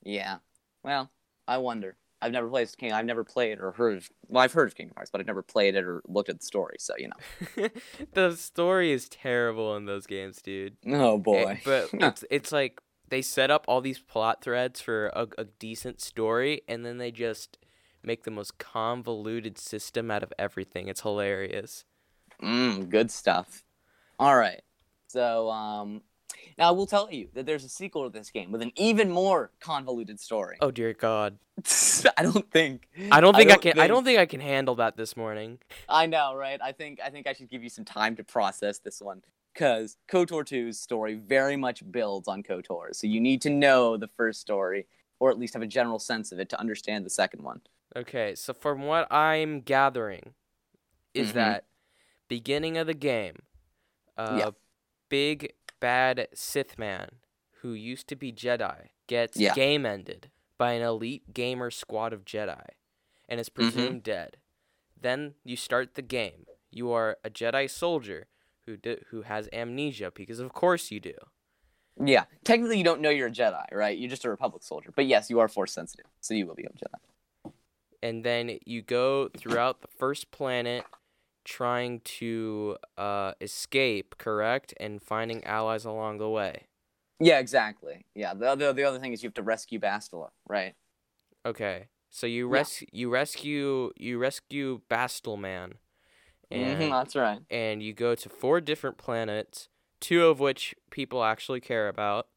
Yeah. Well, I wonder. I've never played King. I've never played or heard. Of, well, I've heard of Kingdom Hearts, but I've never played it or looked at the story. So you know. the story is terrible in those games, dude. Oh Eh, boy. but it's it's like they set up all these plot threads for a, a decent story, and then they just make the most convoluted system out of everything. It's hilarious. mm, good stuff. All right. So um, now I will tell you that there's a sequel to this game with an even more convoluted story. Oh dear God! I don't think. I don't think I, can. I think- don't think I can handle that this morning. I know, right? I think I think I should give you some time to process this one because KOTOR 2's story very much builds on KOTOR. So you need to know the first story, or at least have a general sense of it to understand the second one. Okay, so from what I'm gathering, is Mhm. that beginning of the game, uh, Yeah. big bad Sith man who used to be Jedi gets Yeah. game ended by an elite gamer squad of Jedi, and is Mhm. presumed dead. Then you start the game. You are a Jedi soldier who di- who has amnesia because of course you do. Yeah, technically you don't know you're a Jedi, right? You're just a Republic soldier. But yes, you are Force sensitive, so you will be a Jedi. and then you go throughout the first planet trying to uh, escape, correct, and finding allies along the way. Yeah, exactly. Yeah, the other the other thing is you have to rescue Bastila, right? Okay, so you Yeah. you rescue you rescue Bastelman, and Mhm, that's right. and you go to four different planets, two of which people actually care about,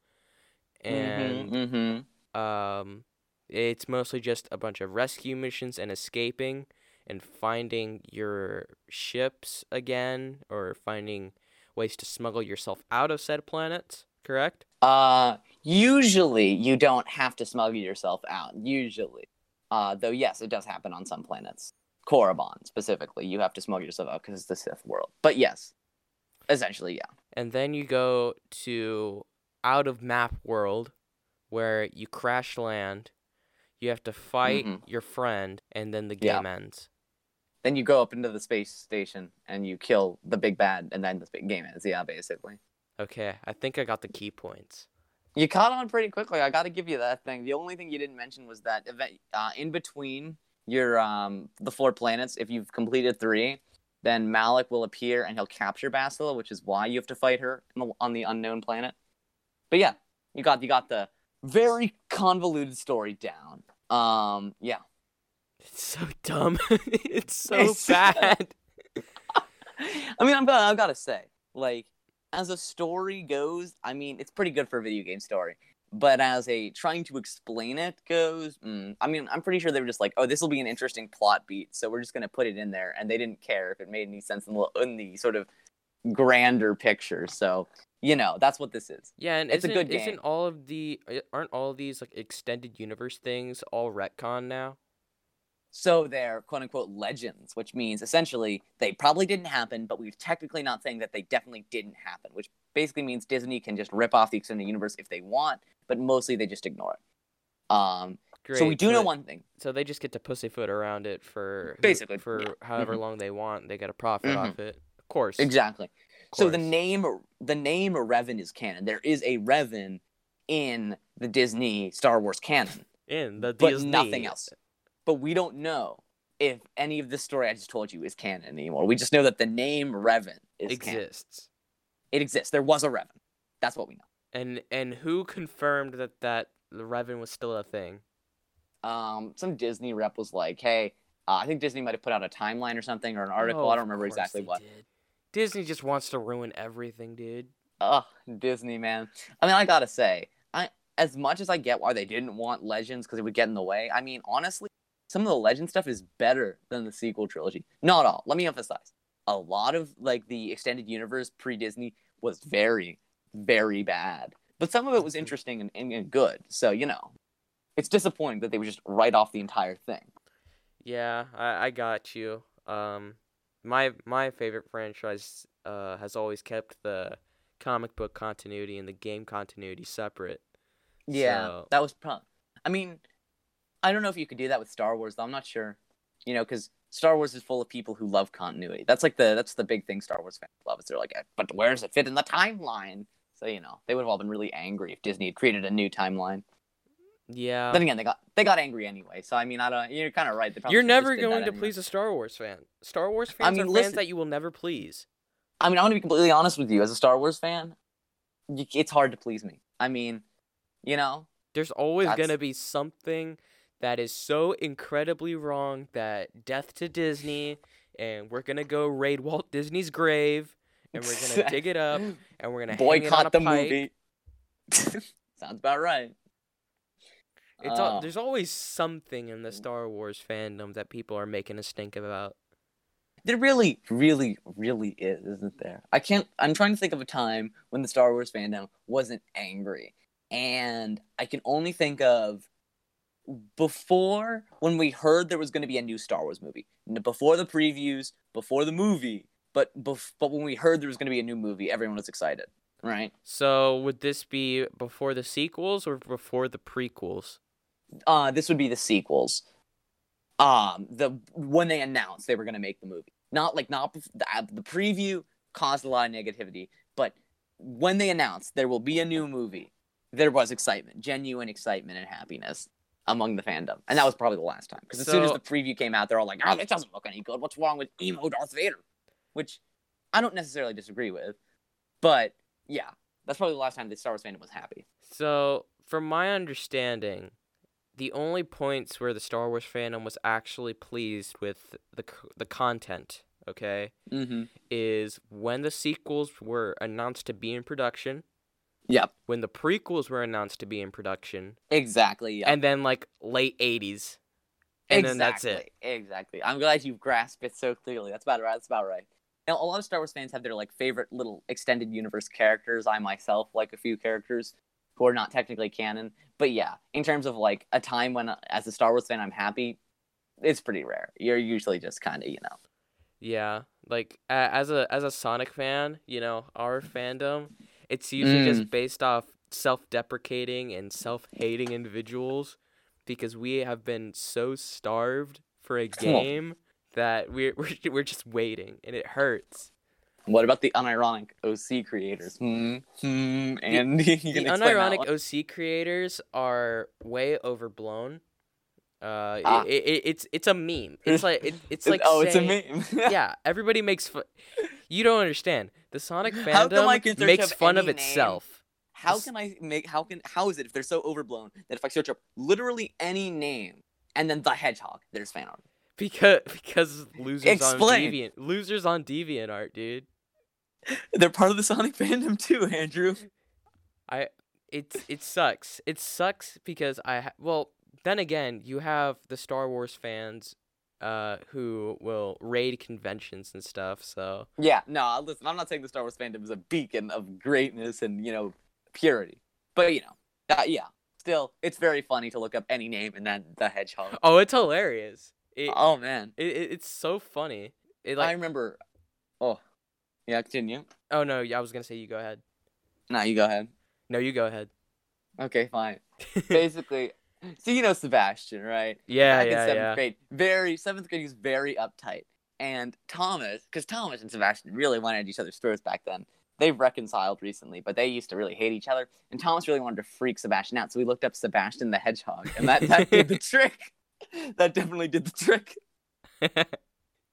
and mm-hmm. um, it's mostly just a bunch of rescue missions and escaping and finding your ships again or finding ways to smuggle yourself out of said planets. Correct? Uh, usually you don't have to smuggle yourself out. Usually, uh, though, yes, it does happen on some planets. Korriban specifically, you have to smuggle yourself out because it's the Sith world. But yes, essentially, yeah. And then you go to out of map world where you crash land. You have to fight Mhm. your friend, and then the Yeah. game ends. Then you go up into the space station and you kill the big bad, and then the big game ends. Yeah, basically. Okay, I think I got the key points. You caught on pretty quickly. I got to give you that thing. The only thing you didn't mention was that event uh, in between your um the four planets. If you've completed three, then Malak will appear and he'll capture Bastila, which is why you have to fight her on the, on the unknown planet. But yeah, you got you got the very convoluted story down. Um, yeah. It's so dumb. it's so It's- bad. I mean, I'm gonna, I've got to say, like, as a story goes, I mean, it's pretty good for a video game story. But as a trying to explain it goes, mm, I mean, I'm pretty sure they were just like, oh, this will be an interesting plot beat, so we're just gonna put it in there, and they didn't care if it made any sense in the, in the sort of grander picture. So, you know, that's what this is. Yeah, and It's a good isn't all of the aren't all of these like extended universe things all retcon now? So they're quote unquote legends, which means essentially they probably didn't happen, but we're technically not saying that they definitely didn't happen, which basically means Disney can just rip off the extended universe if they want, but mostly they just ignore it. Um, Great. so we do know one thing. So they just get to pussyfoot around it for Basically, for yeah. however Mhm. long they want. They get a profit Mhm. off it. Of course. Exactly. of So the course. name the name Revan is canon. There is a Revan in the Disney Star Wars canon, in the but Disney nothing else. But we don't know if any of this story I just told you is canon anymore. We just know that the name Revan is canon. exists. It exists. There was a Revan. That's what we know. And and who confirmed that that the Revan was still a thing? Um, some Disney rep was like, "Hey, uh, I think Disney might have put out a timeline or something or an article. Oh, I don't remember exactly what." did. Disney just wants to ruin everything, dude. Ugh, Disney, man. I mean, I gotta say, I as much as I get why they didn't want Legends because it would get in the way. I mean, honestly, some of the Legend stuff is better than the sequel trilogy. Not all. Let me emphasize. A lot of like the extended universe pre Disney was very, very bad, but some of it was interesting and, and, and good. So you know, it's disappointing that they would just write off the entire thing. Yeah, I, I got you. Um, my my favorite franchise uh has always kept the comic book continuity and the game continuity separate. Yeah, So- that was pro. I mean, I don't know if you could do that with Star Wars, though. I'm not sure. You know, because Star Wars is full of people who love continuity. That's like the that's the big thing Star Wars fans love. Is they're like, "Eh, but where does it fit in the timeline? So you know, they would have all been really angry if Disney had created a new timeline. Yeah. then again, they got they got angry anyway. So I mean, I don't. You're kind of right. You're never going to anyway. please a Star Wars fan. Star Wars fans I mean, are listen- fans that you will never please. I mean, I want to be completely honest with you. As a Star Wars fan, it's hard to please me. I mean, you know, There's always going to be something that is so incredibly wrong that death to Disney and we're to go raid Walt Disney's grave and we're to dig it up and we're to boycott the pike. movie. Sounds about right. It's all, Uh, there's always something in the Star Wars fandom that people are making a stink about. There really, really, really is, isn't there? I can't. I'm trying to think of a time when the Star Wars fandom wasn't angry, and I can only think of before when we heard there was going to be a new Star Wars movie. Before the previews, before the movie, but bef- but when we heard there was going to be a new movie, everyone was excited, right? So would this be before the sequels or before the prequels? Uh, this would be the sequels. Um, the when they announced they were going to make the movie, not like not bef- the, uh, the preview caused a lot of negativity, but when they announced there will be a new movie, there was excitement, genuine excitement and happiness among the fandom, and that was probably the last time. Because as soon as the preview came out, they're all like, "Oh, this doesn't look any good. What's wrong with emo Darth Vader?" Which I don't necessarily disagree with, but yeah, that's probably the last time the Star Wars fandom was happy. So, from my understanding, the only points where the Star Wars fandom was actually pleased with the the content, okay, Mm-hmm. is when the sequels were announced to be in production, Yep. when the prequels were announced to be in production, Exactly. Yep. and then like late 80s. And then that's it. Exactly. I'm glad you grasped it so clearly. That's about right. That's about right. Now, a lot of Star Wars fans have their like favorite little extended universe characters. I myself like a few characters who are not technically canon, but yeah, in terms of like a time when, as a Star Wars fan, I'm happy, it's pretty rare. You're usually just kind of, you know. Yeah, like as a as a Sonic fan, you know, our fandom, it's usually Mm. just based off self-deprecating and self-hating individuals because we have been so starved for a game that we're we're, we're just waiting and it hurts. What about the unironic OC creators? Hmm. Hmm. And you The that unironic? OC creators are way overblown. Uh, Ah. it, it, it's it's a meme. It's like it, it's like oh, it's a meme. yeah, everybody makes fun. You don't understand. The Sonic How come I fandom makes fun of any name? itself. How can I make? How can? How is it if they're so overblown that if I search up literally any name and then the hedgehog, there's fan art? Because because losers Explain. on Deviant losers on Deviant art, dude. They're part of the Sonic fandom too, Andrew. I it's it sucks. It sucks because I ha- well then again you have the Star Wars fans, uh, who will raid conventions and stuff. So Yeah, no, listen, I'm not saying the Star Wars fandom is a beacon of greatness and you know purity, but you know, uh, yeah, still, it's very funny to look up any name and then the hedgehog. oh, it's hilarious. It, Oh man, it, it it's so funny. It I remember. Oh, yeah, continue. oh no, yeah, I was gonna say you go ahead. No, you go ahead. No, you go ahead. Okay, fine. Basically, So you know Sebastian, right? Yeah, Back in yeah, seventh yeah. grade, very seventh grade, he was very uptight. And Thomas, because Thomas and Sebastian really wanted each other's throats back then. They've reconciled recently, but they used to really hate each other. And Thomas really wanted to freak Sebastian out, so we looked up Sebastian the Hedgehog, and that, that did the trick. That definitely did the trick.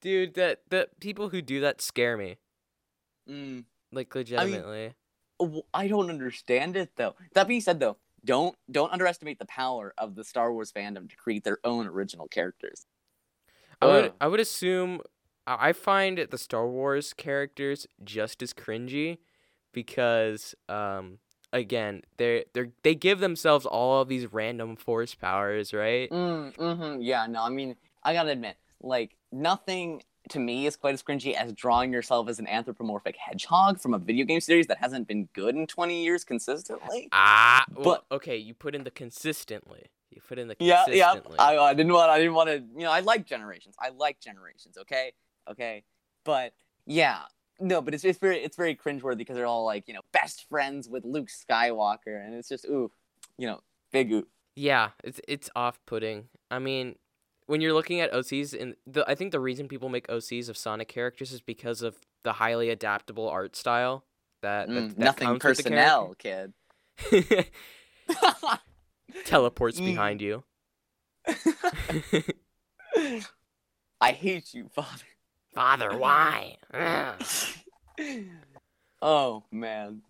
Dude, that the people who do that scare me. Mm. Like legitimately. I don't understand it though. That being said, though, don't don't underestimate the power of the Star Wars fandom to create their own original characters. I would I would assume I I find the Star Wars characters just as cringy because um again they they they give themselves all of these random force powers, right? Mm, hmm Yeah, no, I mean, I gotta admit, like, nothing to me is quite as cringy as drawing yourself as an anthropomorphic hedgehog from a video game series that hasn't been good in 20 years consistently. Ah, well, But- okay, you put in the consistently. You put in the Yeah, yeah. I, I didn't want, I didn't want to, you know, I like generations. I like generations, okay? Okay. But, yeah. No, but it's, it's very it's very cringeworthy because they're all like, you know, best friends with Luke Skywalker, and it's just ooh, you know, big ooh. Yeah, it's it's off-putting. I mean, when you're looking at OCs, and the I think the reason people make OCs of Sonic characters is because of the highly adaptable art style that, that, Mm, that nothing comes with the personnel, kid. Teleports Mm. behind you. I hate you, father. Father, why? Oh man,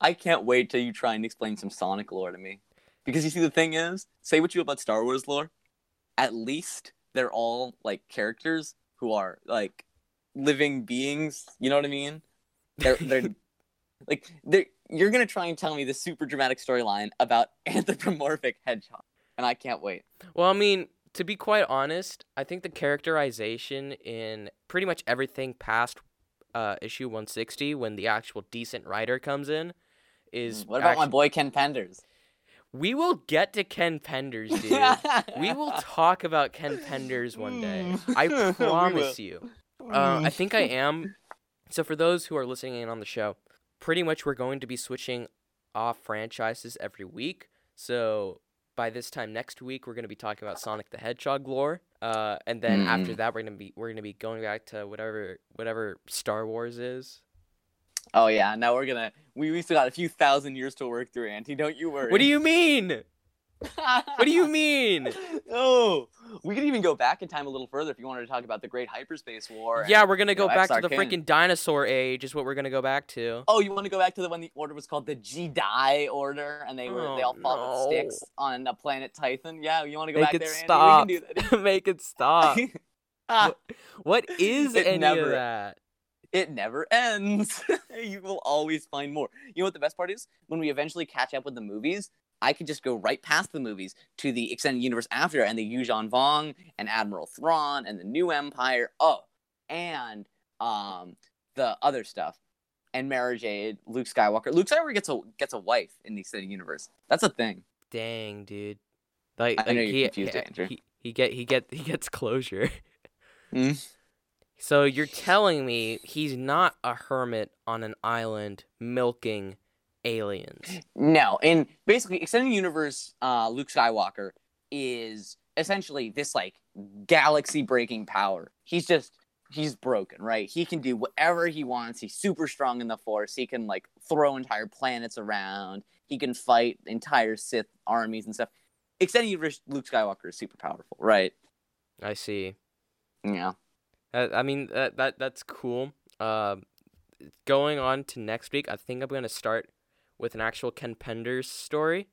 I can't wait till you try and explain some Sonic lore to me. Because you see, the thing is, say what you about Star Wars lore, at least they're all like characters who are like living beings. You know what I mean? They're they're like they You're gonna try and tell me the super dramatic storyline about anthropomorphic hedgehog, and I can't wait. well, I mean, to be quite honest, I think the characterization in pretty much everything past uh, issue 160, when the actual decent writer comes in, is Mm, what about my boy Ken Penders? We will get to Ken Penders, dude. we will talk about Ken Penders one day. I promise you. Uh. I think I am. So for those who are listening in on the show, pretty much we're going to be switching off franchises every week. So by this time next week, we're going to be talking about Sonic the Hedgehog lore, uh, and then after Mm. that, we're gonna be we're gonna be going back to whatever whatever Star Wars is. Oh yeah, now we're gonna we, we still got a few thousand years to work through, Auntie. Don't you worry. What do you mean? What do you mean? oh, we could even go back in time a little further if you wanted to talk about the Great Hyperspace War. and- Yeah, we're gonna go know, back to the freaking dinosaur age. Is what we're gonna go back to. Oh, you want to go back to the when the order was called the Jedi Order, and they were they Oh, all fought no. with sticks on a planet Tython. Yeah, you want to go Make back it there, stop. Andy? We can do that. Make it stop. What is It any never- of that? It never ends. you will always find more. You know what the best part is? When we eventually catch up with the movies, I could just go right past the movies to the extended universe after, and the Yuuzhan Vong and Admiral Thrawn and the New Empire. Oh, and um the other stuff. And Mara Jade, Luke Skywalker. Luke Skywalker gets a gets a wife in the extended universe. That's a thing. Dang, dude. Like, I know like you're he, confused, he, Andrew. he he get he get he gets closure. Hmm? So you're telling me he's not a hermit on an island milking aliens? No, and basically, extended universe, uh, Luke Skywalker is essentially this like galaxy breaking power. He's just he's broken, right? He can do whatever he wants. He's super strong in the Force. He can like throw entire planets around. He can fight entire Sith armies and stuff. Extended universe, Luke Skywalker is super powerful, right? I see. Yeah. Uh, I mean that that that's cool. Um, going on to next week, I think I'm gonna start with an actual Ken Penders story.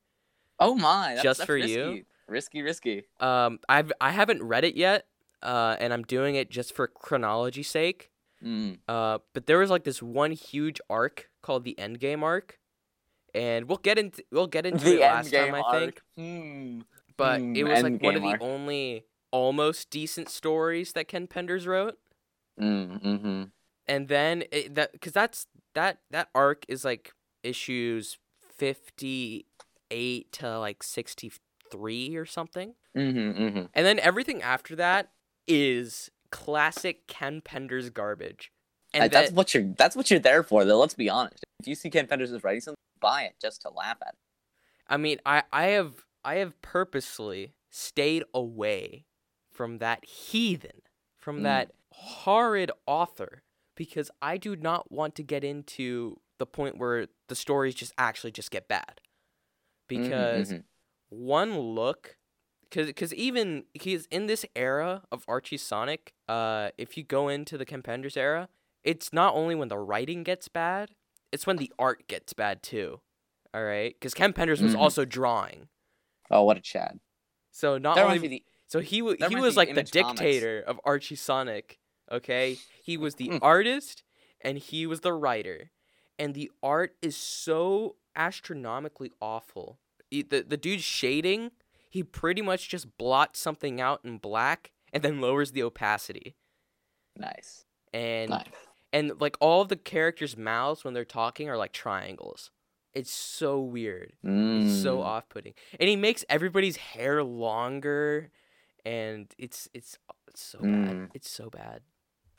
Oh my, that's, Just that's for risky. you? Risky, risky. Um, I've I haven't read it yet. Uh, and I'm doing it just for chronology sake. Mm. Uh, but there was like this one huge arc called the Endgame arc, and we'll get into we'll get into it The last Endgame time I arc. think. Hmm. But Hmm, it was like one of the arc. only almost decent stories that Ken Penders wrote. Mm, mm-hmm. And then it, that because that's that that arc is like issues fifty eight to like sixty three or something. Mm-hmm, mm-hmm. And then everything after that is classic Ken Penders garbage. And Uh, that's what you're that's what you're there for though let's be honest if you see ken penders is writing something buy it just to laugh at it. I mean, I I have I have purposely stayed away from that heathen, from Mm. that horrid author, because I do not want to get into the point where the stories just actually just get bad. Mhm, Because mhm. one look, because even he's in this era of Archie Sonic. Uh, if you go into the Ken Penders era, it's not only when the writing gets bad, it's when the art gets bad too. All right, because Ken Penders was Mhm. also drawing. Oh, what a Chad. So not That only the so he w- he was like the Image Comics. dictator of Archie Sonic. Okay, he was the Mm. artist and he was the writer, and the art is so astronomically awful. E- The the dude's shading, he pretty much just blots something out in black and then lowers the opacity. nice. And Nice. and like all the characters' mouths when they're talking are like triangles. It's so weird. It's so Mm. off-putting, and he makes everybody's hair longer, and it's it's it's so bad. Mm. It's so bad.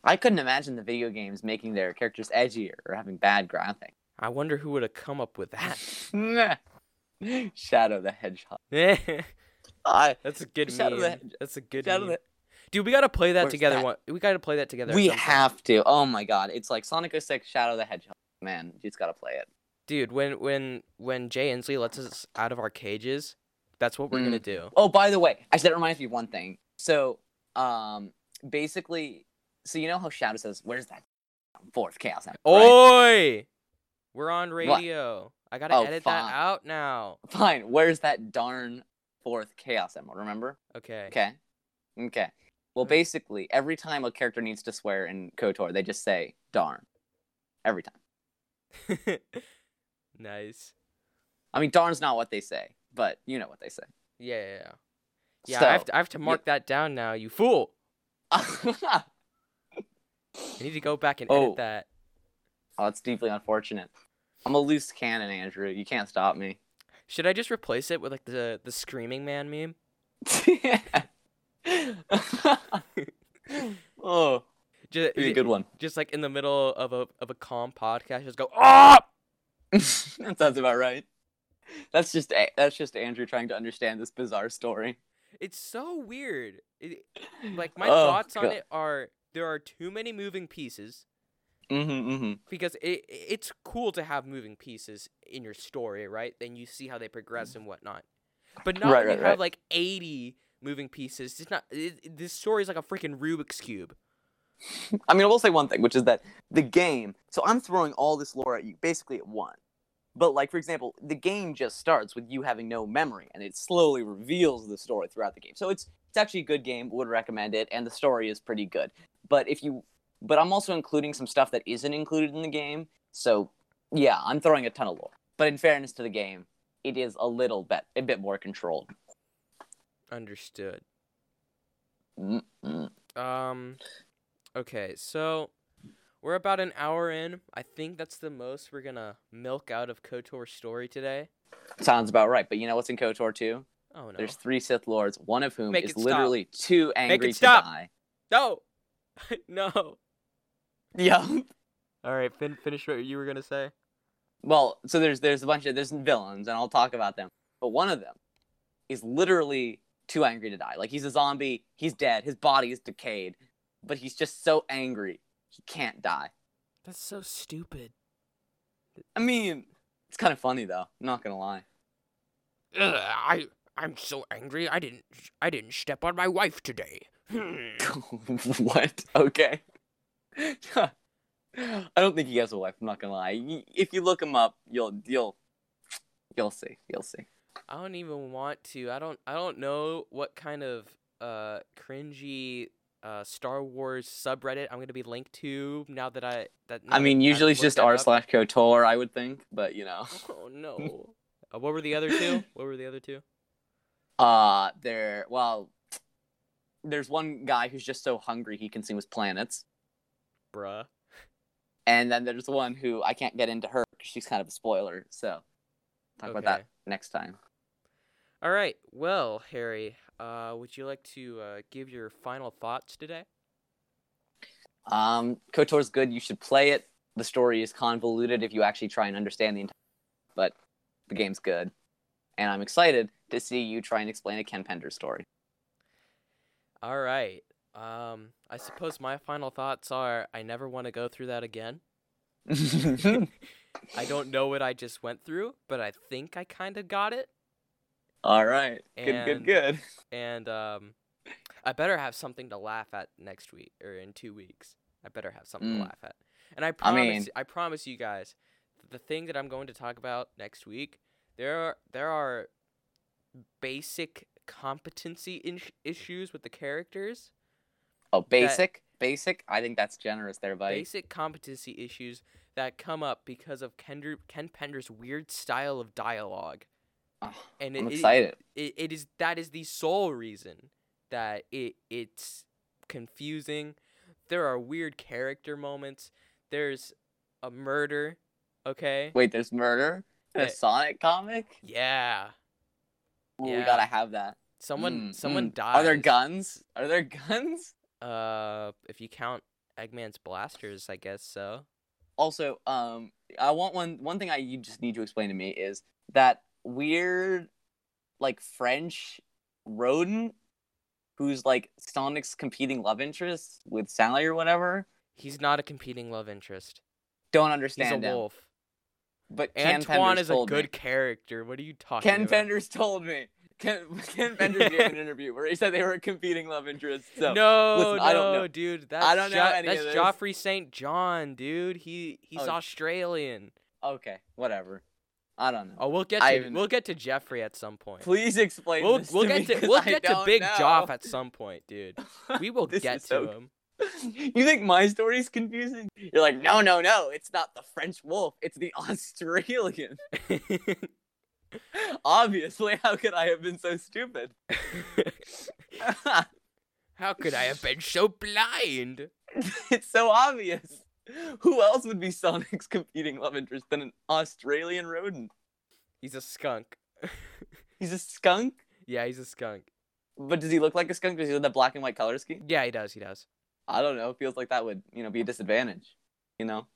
I couldn't imagine the video games making their characters edgier or having bad graphics. I wonder who would have come up with that. Shadow the Hedgehog. That's a good Shadow the meme. Hedge- That's a good Shadow meme. the, Dude, we gotta play that Where's together. that? We gotta play that together. we have to. Oh my god, it's like Sonic 06 Shadow the Hedgehog. Man, you just gotta play it. Dude, when when when Jay Inslee lets us out of our cages, that's what we're gonna do. Oh, by the way, actually, that reminds me of one thing. So, um, basically, so you know how Shadow says, "Where's that fourth Chaos Emerald?" right? Oi! We're on radio. I gotta Oh, edit fine. that out now. Fine. Where's that darn fourth Chaos Emerald? Remember? Okay. Okay. Okay. Well, Hmm. basically, every time a character needs to swear in KOTOR, they just say "darn." Every time. nice. I mean, darn's not what they say, but you know what they say. Yeah, yeah, yeah. Yeah, so, I have to I have to mark that down now. You fool! oh, I need to go back and Oh. edit that. Oh, it's deeply unfortunate. I'm a loose cannon, Andrew. You can't stop me. Should I just replace it with like the the screaming man meme? oh, Just, be a good one. just like in the middle of a of a calm podcast, just go ah. that sounds about right. That's just that's just Andrew trying to understand this bizarre story. It's so weird. It, like my Oh, thoughts on it are there are too many moving pieces Mm-hmm, mm-hmm. because it it's cool to have moving pieces in your story, right? Then you see how they progress and whatnot. But not Right, when you right, have right. like eighty moving pieces. It's not. It, this story is like a freaking Rubik's cube. I mean, I will say one thing, which is that the game. So I'm throwing all this lore at you, basically at one. But like, for example, the game just starts with you having no memory, and it slowly reveals the story throughout the game. So it's it's actually a good game. Would recommend it, and the story is pretty good. But if you, but I'm also including some stuff that isn't included in the game. So yeah, I'm throwing a ton of lore. But in fairness to the game, it is a little bit a bit more controlled. Understood. Mm-mm. Um, okay, so we're about an hour in. I think that's the most we're gonna milk out of Kotor's story today. Sounds about right. But you know what's in KOTOR too? Oh no! There's three Sith Lords, one of whom Make is literally too angry to stop. die. no, no. Yeah. All right, fin- finish what you were gonna say. Well, so there's there's a bunch of there's villains, and I'll talk about them. But one of them is literally too angry to die. Like he's a zombie, he's dead, his body is decayed, but he's just so angry he can't die. That's so stupid. I mean, it's kind of funny though. I'm not gonna lie. Ugh, I I'm so angry. I didn't I didn't step on my wife today. what? Okay. I don't think he has a wife. I'm not gonna lie. If you look him up, you'll you'll you'll see. You'll see. I don't even want to. I don't. I don't know what kind of uh cringy uh Star Wars subreddit I'm gonna be linked to now that I that. I mean, usually it's just r slash kotor, I would think, but you know. Oh no. uh, what were the other two? What were the other two? Uh, there. Well, there's one guy who's just so hungry he consumes planets, Bruh. and then there's one who I can't get into her because she's kind of a spoiler. So, talk about that next time. All right. Well, Harry, uh, would you like to uh, give your final thoughts today? Um, Kotor's good. You should play it. The story is convoluted if you actually try and understand the entire, but the game's good, and I'm excited to see you try and explain a Ken Pender story. All right. Um, I suppose my final thoughts are I never want to go through that again. I don't know what I just went through, but I think I kind of got it. All right. Good, And- good, good. And um, I better have something to laugh at next week or in two weeks. I better have something Mm. to laugh at. And I I promise, mean- I promise you guys, the thing that I'm going to talk about next week, there are there are basic competency in- issues with the characters. Oh, basic, basic. I think that's generous there, buddy. basic competency issues that come up because of Kendra, Ken Pender's weird style of dialogue. And I'm it, it, excited. it, it is that is the sole reason that it it's confusing. There are weird character moments. There's a murder, okay? Wait, there's murder in a Sonic comic. Yeah. Ooh, we gotta have that. Someone Mm, someone mm. dies. Are there guns? Are there guns? Uh if you count Eggman's blasters, I guess so. Also, um, I want one one thing I you just need to explain to me is that weird, like French rodent who's like Sonic's competing love interest with Sally or whatever. He's not a competing love interest. Don't understand. He's a him. wolf. But Ken Antoine Penders is a good me. character. What are you talking Ken about? Penders told me. Ken, Ken Penders gave an interview where he said they were competing love interests. So no, listen, no, I don't know. dude. That's I don't know Jo- any of that's this. Geoffrey St. John, dude. He he's Oh. Australian. okay, whatever. I don't know. Oh, we'll get to even- we'll get to Geoffrey at some point. Please explain. We'll we'll to get to we'll I get to Big know. Joff at some point, dude. We will get to so him. You think my story's confusing? You're like, no, no, no. It's not the French wolf. It's the Australian. Obviously, how could I have been so stupid? How could I have been so blind? it's so obvious. Who else would be Sonic's competing love interest than an Australian rodent? He's a skunk. He's a skunk, yeah, he's a skunk. but does he look like a skunk? Does he have that black and white color scheme? Yeah, he does. He does. I don't know. It feels like that would, you know, be a disadvantage. You know,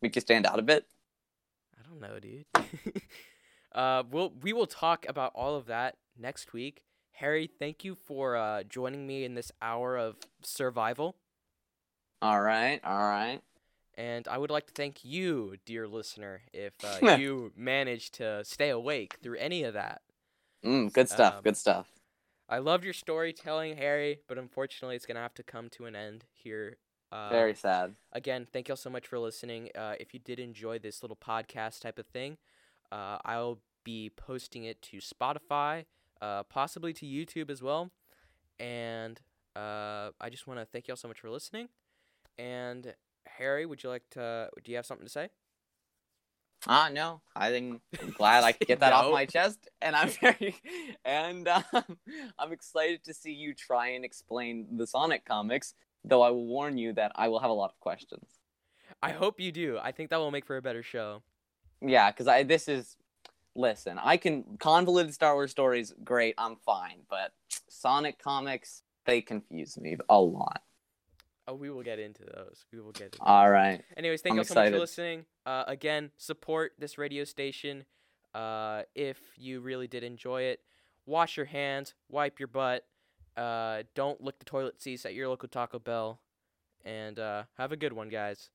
make you stand out a bit. I don't know, dude. uh, we'll we will talk about all of that next week. Harry, thank you for uh, joining me in this hour of survival. All right, all right. And I would like to thank you, dear listener, if uh, you managed to stay awake through any of that. Mm, good stuff. Um, good stuff. I loved your storytelling, Harry, but unfortunately, it's gonna have to come to an end here. Uh, Very sad. again, thank y'all so much for listening. Uh, if you did enjoy this little podcast type of thing, uh, I'll be posting it to Spotify, uh, possibly to YouTube as well. And uh, I just want to thank y'all so much for listening. And Harry, would you like to? Do you have something to say? Ah, no. I think I'm glad I could get that No. off my chest, and I'm very, and um, I'm excited to see you try and explain the Sonic comics. Though I will warn you that I will have a lot of questions. I hope you do. I think that will make for a better show. Yeah, because I this is, listen, I can convoluted Star Wars stories, great, I'm fine, but Sonic comics they confuse me a lot. Oh, we will get into those. We will get into All right, Anyways, thank I'm you all so much for listening. Uh, again, support this radio station. Uh, if you really did enjoy it, wash your hands, wipe your butt. Uh, don't lick the toilet seats at your local Taco Bell, and uh, have a good one, guys.